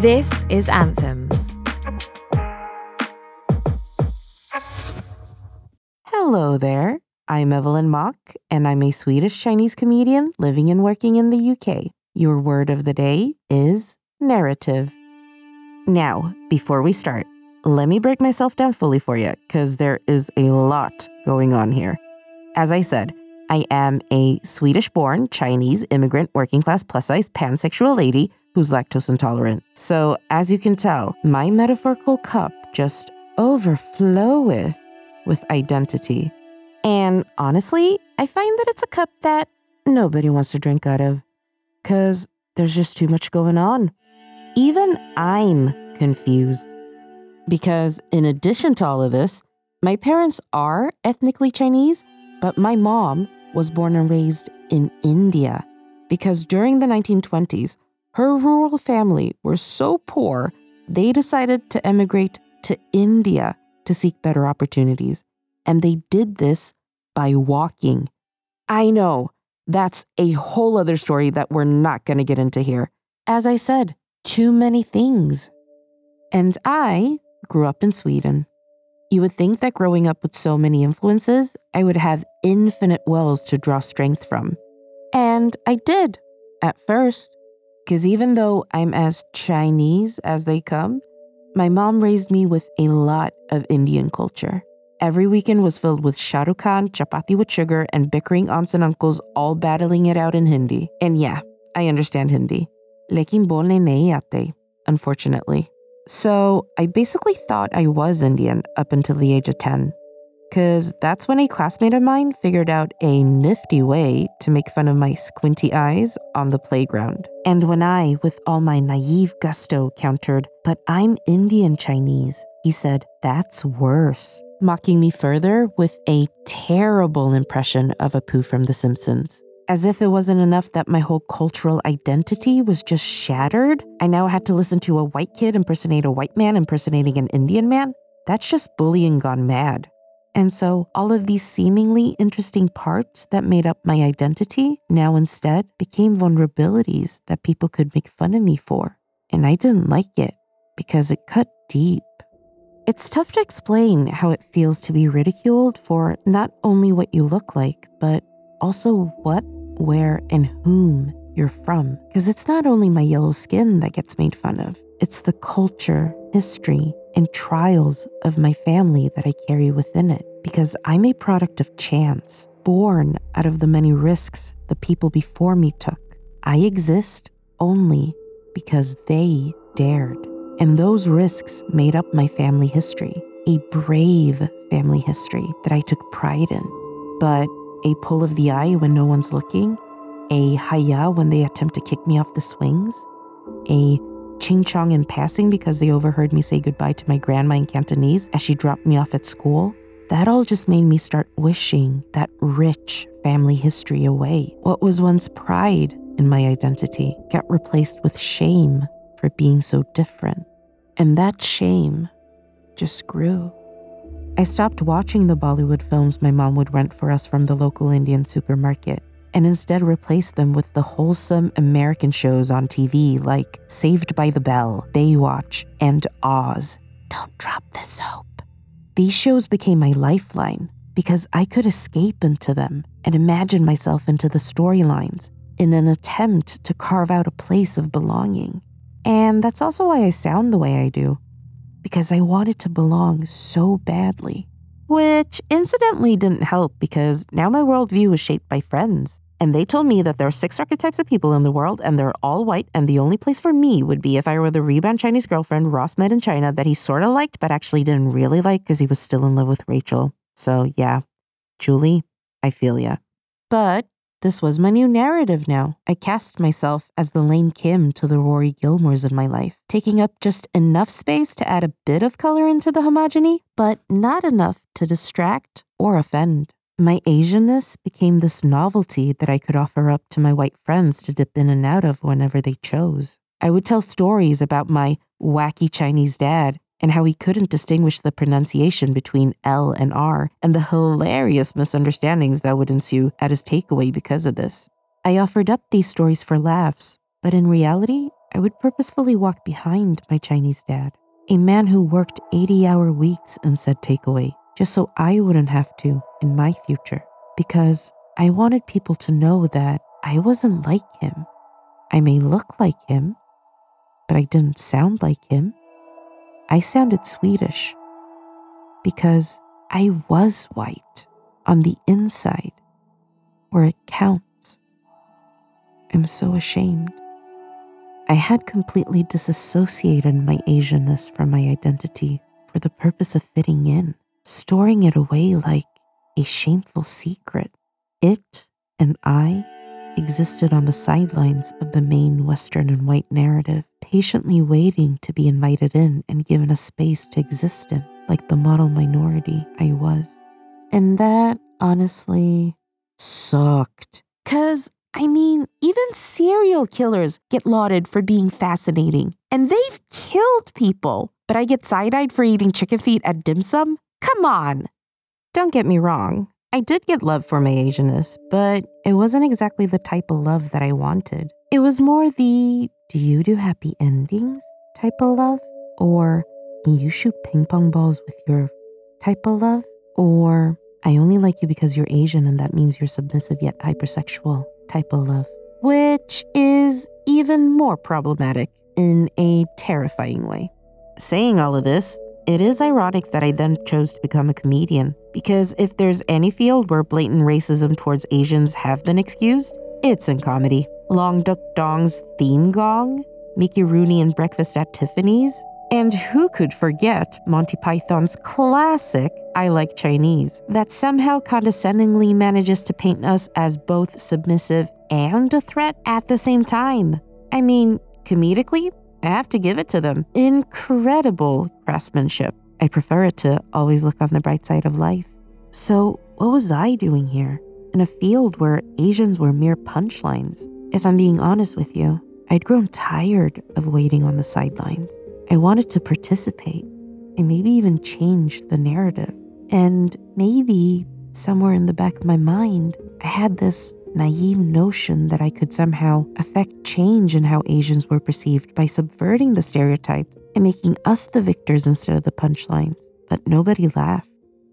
This is Anthems. Hello there. I'm Evelyn Mok, and I'm a Swedish Chinese comedian living and working in the UK. Your word of the day is narrative. Now, before we start, let me break myself down fully for you because there is a lot going on here. As I said, I am a Swedish born Chinese immigrant working class plus size pansexual lady who's lactose intolerant. So, as you can tell, my metaphorical cup just overfloweth with identity. And honestly, I find that it's a cup that nobody wants to drink out of because there's just too much going on. Even I'm confused. Because in addition to all of this, my parents are ethnically Chinese, but my mom was born and raised in India. Because during the 1920s, her rural family were so poor, they decided to emigrate to India to seek better opportunities. And they did this by walking. I know, that's a whole other story that we're not going to get into here. As I said, too many things. And I grew up in Sweden. You would think that growing up with so many influences, I would have infinite wells to draw strength from. And I did, at first. Because even though I'm as Chinese as they come, my mom raised me with a lot of Indian culture. Every weekend was filled with Shah Rukh Khan, chapati with sugar, and bickering aunts and uncles all battling it out in Hindi. And yeah, I understand Hindi. Lekin bolne nahi aate, unfortunately. So I basically thought I was Indian up until the age of 10 because that's when a classmate of mine figured out a nifty way to make fun of my squinty eyes on the playground. And when I, with all my naive gusto, countered, But I'm Indian Chinese, he said, That's worse, mocking me further with a terrible impression of Apu from The Simpsons. As if it wasn't enough that my whole cultural identity was just shattered, I now had to listen to a white kid impersonate a white man impersonating an Indian man. That's just bullying gone mad. And so all of these seemingly interesting parts that made up my identity now instead became vulnerabilities that people could make fun of me for. And I didn't like it because it cut deep. It's tough to explain how it feels to be ridiculed for not only what you look like, but also what, where, and whom you're from. Because it's not only my yellow skin that gets made fun of, it's the culture, history, and trials of my family that I carry within it. Because I'm a product of chance, born out of the many risks the people before me took. I exist only because they dared. And those risks made up my family history, a brave family history that I took pride in. But a pull of the eye when no one's looking, a haya when they attempt to kick me off the swings, a ching chong in passing because they overheard me say goodbye to my grandma in Cantonese as she dropped me off at school. That all just made me start wishing that rich family history away. What was once pride in my identity got replaced with shame for being so different. And that shame just grew. I stopped watching the Bollywood films my mom would rent for us from the local Indian supermarket and instead replaced them with the wholesome American shows on TV like Saved by the Bell, Baywatch, and Oz. Don't drop the soap. These shows became my lifeline because I could escape into them and imagine myself into the storylines in an attempt to carve out a place of belonging. And that's also why I sound the way I do, because I wanted to belong so badly. Which incidentally didn't help because now my worldview is shaped by friends. And they told me that there are six archetypes of people in the world and they're all white. And the only place for me would be if I were the rebound Chinese girlfriend Ross met in China that he sort of liked, but actually didn't really like because he was still in love with Rachel. So yeah, Julie, I feel ya. But this was my new narrative now. I cast myself as the Lane Kim to the Rory Gilmores in my life, taking up just enough space to add a bit of color into the homogeny, but not enough to distract or offend. My Asianness became this novelty that I could offer up to my white friends to dip in and out of whenever they chose. I would tell stories about my wacky Chinese dad and how he couldn't distinguish the pronunciation between L and R, and the hilarious misunderstandings that would ensue at his takeaway because of this. I offered up these stories for laughs, but in reality, I would purposefully walk behind my Chinese dad, a man who worked 80 hour weeks and said takeaway, just so I wouldn't have to in my future, because I wanted people to know that I wasn't like him. I may look like him, but I didn't sound like him. I sounded Swedish because I was white on the inside where it counts. I'm so ashamed. I had completely disassociated my Asianness from my identity for the purpose of fitting in, storing it away like a shameful secret. It and I existed on the sidelines of the main Western and white narrative, patiently waiting to be invited in and given a space to exist in, like the model minority I was. And that honestly sucked. Cause, I mean, even serial killers get lauded for being fascinating, and they've killed people. But I get side eyed for eating chicken feet at dim sum? Come on. Don't get me wrong. I did get love for my Asianness, but it wasn't exactly the type of love that I wanted. It was more the do you do happy endings type of love, or you shoot ping pong balls with your type of love, or I only like you because you're Asian and that means you're submissive yet hypersexual type of love, which is even more problematic in a terrifying way. Saying all of this, it is ironic that I then chose to become a comedian, because if there's any field where blatant racism towards Asians have been excused, it's in comedy. Long Duck Dong's theme gong, Mickey Rooney and Breakfast at Tiffany's, and who could forget Monty Python's classic I Like Chinese, that somehow condescendingly manages to paint us as both submissive and a threat at the same time? I mean, comedically, I have to give it to them. Incredible craftsmanship. I prefer it to always look on the bright side of life. So, what was I doing here? In a field where Asians were mere punchlines. If I'm being honest with you, I'd grown tired of waiting on the sidelines. I wanted to participate and maybe even change the narrative. And maybe somewhere in the back of my mind, I had this naive notion that I could somehow affect change in how Asians were perceived by subverting the stereotypes and making us the victors instead of the punchlines. But nobody laughed.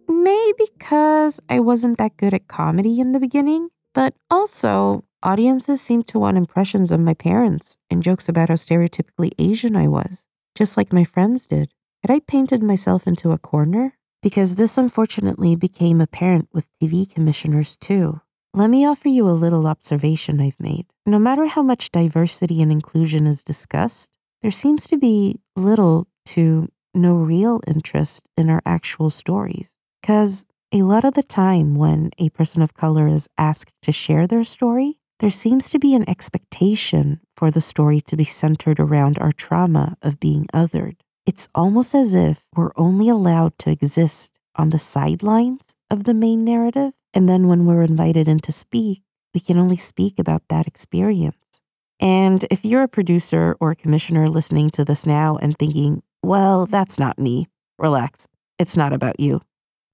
Maybe because I wasn't that good at comedy in the beginning, but also audiences seemed to want impressions of my parents and jokes about how stereotypically Asian I was, just like my friends did. Had I painted myself into a corner? Because this unfortunately became apparent with TV commissioners too. Let me offer you a little observation I've made. No matter how much diversity and inclusion is discussed, there seems to be little to no real interest in our actual stories. Because a lot of the time, when a person of color is asked to share their story, there seems to be an expectation for the story to be centered around our trauma of being othered. It's almost as if we're only allowed to exist on the sidelines of the main narrative and then when we're invited in to speak, we can only speak about that experience. And if you're a producer or a commissioner listening to this now and thinking, well, that's not me, relax. It's not about you.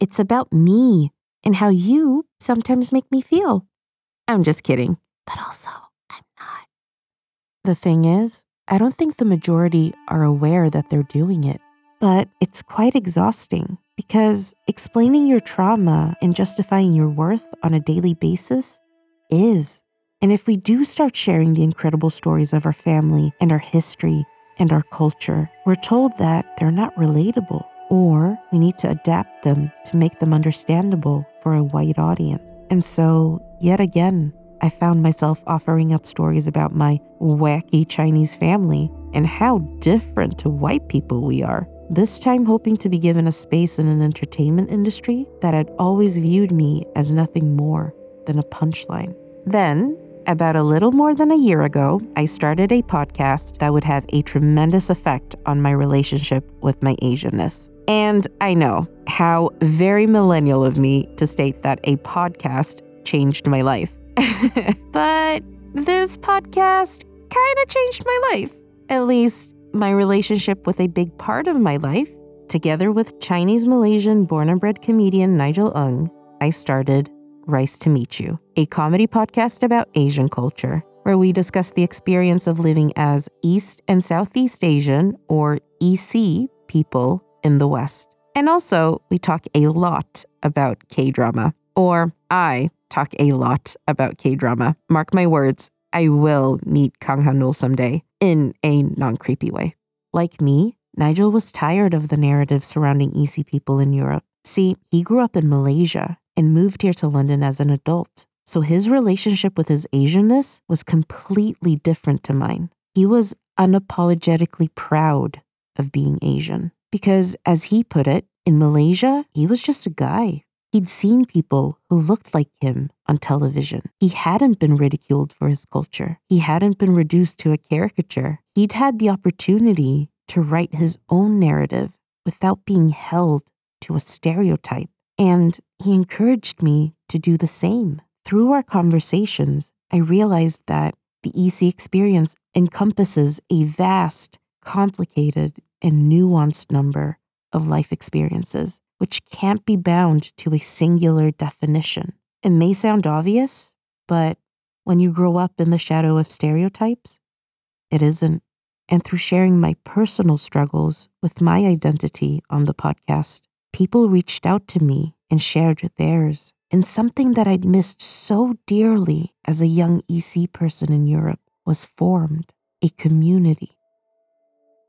It's about me and how you sometimes make me feel. I'm just kidding. But also, I'm not. The thing is, I don't think the majority are aware that they're doing it, but it's quite exhausting because explaining your trauma and justifying your worth on a daily basis is. And if we do start sharing the incredible stories of our family and our history and our culture, we're told that they're not relatable or we need to adapt them to make them understandable for a white audience. And so, yet again, I found myself offering up stories about my wacky Chinese family and how different to white people we are this time hoping to be given a space in an entertainment industry that had always viewed me as nothing more than a punchline. Then, about a little more than a year ago, I started a podcast that would have a tremendous effect on my relationship with my Asianness. And I know how very millennial of me to state that a podcast changed my life. but this podcast kind of changed my life, at least my relationship with a big part of my life, together with Chinese Malaysian born and bred comedian Nigel Ng, I started Rice to Meet You, a comedy podcast about Asian culture. where we discuss the experience of living as East and Southeast Asian, or ESEA, people in the West. And also, we talk a lot about K drama, or I talk a lot about K drama. Mark my words, I will meet Kang Han someday in a non creepy way. Like me, Nigel was tired of the narrative surrounding ESEA people in Europe. See, he grew up in Malaysia and moved here to London as an adult. So his relationship with his Asianness was completely different to mine. He was unapologetically proud of being Asian because, as he put it, in Malaysia, he was just a guy. He'd seen people who looked like him on television. He hadn't been ridiculed for his culture. He hadn't been reduced to a caricature. He'd had the opportunity to write his own narrative without being held to a stereotype. And he encouraged me to do the same. Through our conversations, I realized that the ESEA experience encompasses a vast, complicated, and nuanced number of life experiences, which can't be bound to a singular definition. It may sound obvious, but when you grow up in the shadow of stereotypes, it isn't. And through sharing my personal struggles with my identity on the podcast, people reached out to me and shared theirs. And something that I'd missed so dearly as a young ESEA person in Europe was formed a community.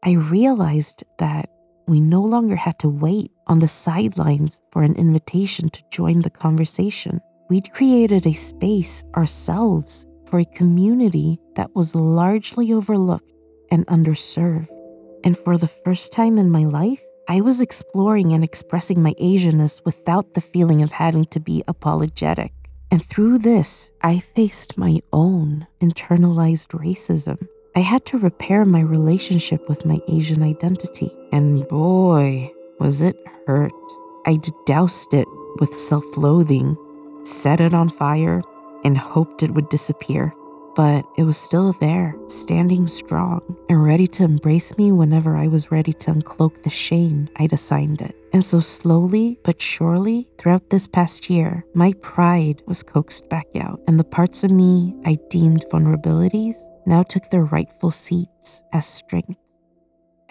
I realized that we no longer had to wait on the sidelines for an invitation to join the conversation. We'd created a space ourselves for a community that was largely overlooked and underserved. And for the first time in my life, I was exploring and expressing my Asianness without the feeling of having to be apologetic. And through this, I faced my own internalized racism. I had to repair my relationship with my Asian identity. And boy, was it hurt. I doused it with self loathing, set it on fire, and hoped it would disappear but it was still there, standing strong and ready to embrace me whenever I was ready to uncloak the shame I'd assigned it. And so, slowly but surely, throughout this past year, my pride was coaxed back out, and the parts of me I deemed vulnerabilities now took their rightful seats as strength.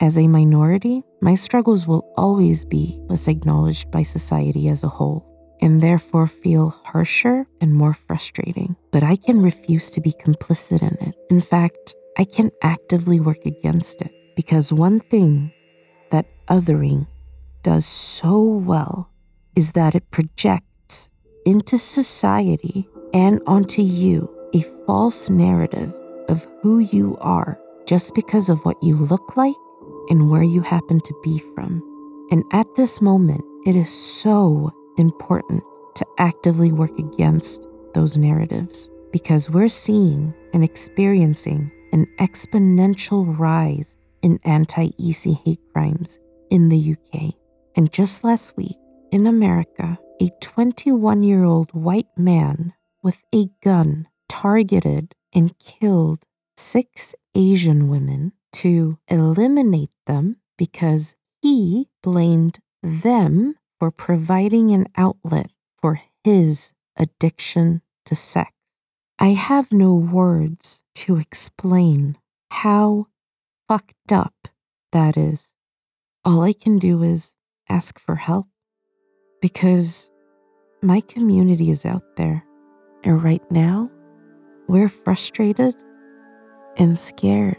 As a minority, my struggles will always be less acknowledged by society as a whole and therefore feel harsher and more frustrating. But I can refuse to be complicit in it. In fact, I can actively work against it because one thing that othering does so well is that it projects into society and onto you a false narrative of who you are just because of what you look like and where you happen to be from. And at this moment, it is so important to actively work against those narratives because we're seeing and experiencing an exponential rise in anti ESEA hate crimes in the UK. And just last week, in America, a 21 year old white man with a gun targeted and killed six Asian women to eliminate them because he blamed them for providing an outlet for his addiction to sex. I have no words to explain how fucked up that is. All I can do is ask for help because my community is out there. And right now, we're frustrated and scared,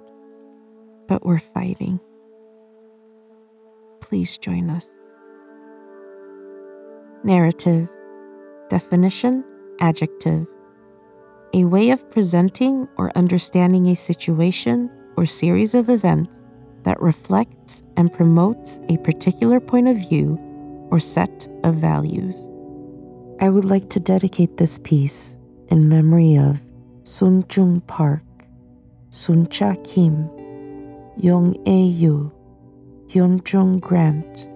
but we're fighting. Please join us. Narrative. Definition Adjective. A way of presenting or understanding a situation or series of events that reflects and promotes a particular point of view or set of values. I would like to dedicate this piece in memory of Soon Chung Park, Suncha Kim, Yong Ae Yue, Hyun Jung Grant,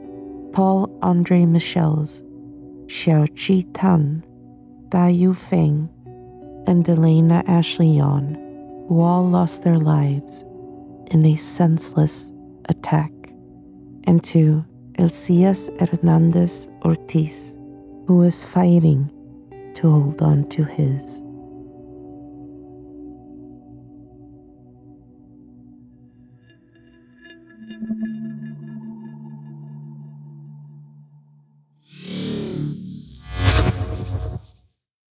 Paul Andre Michels, Xiao Chi Tan, Daoyou Feng, and Delaine Ashley Yaun, who all lost their lives in a senseless attack, and to Elcias Hernandez Ortiz, who is fighting to hold on to his.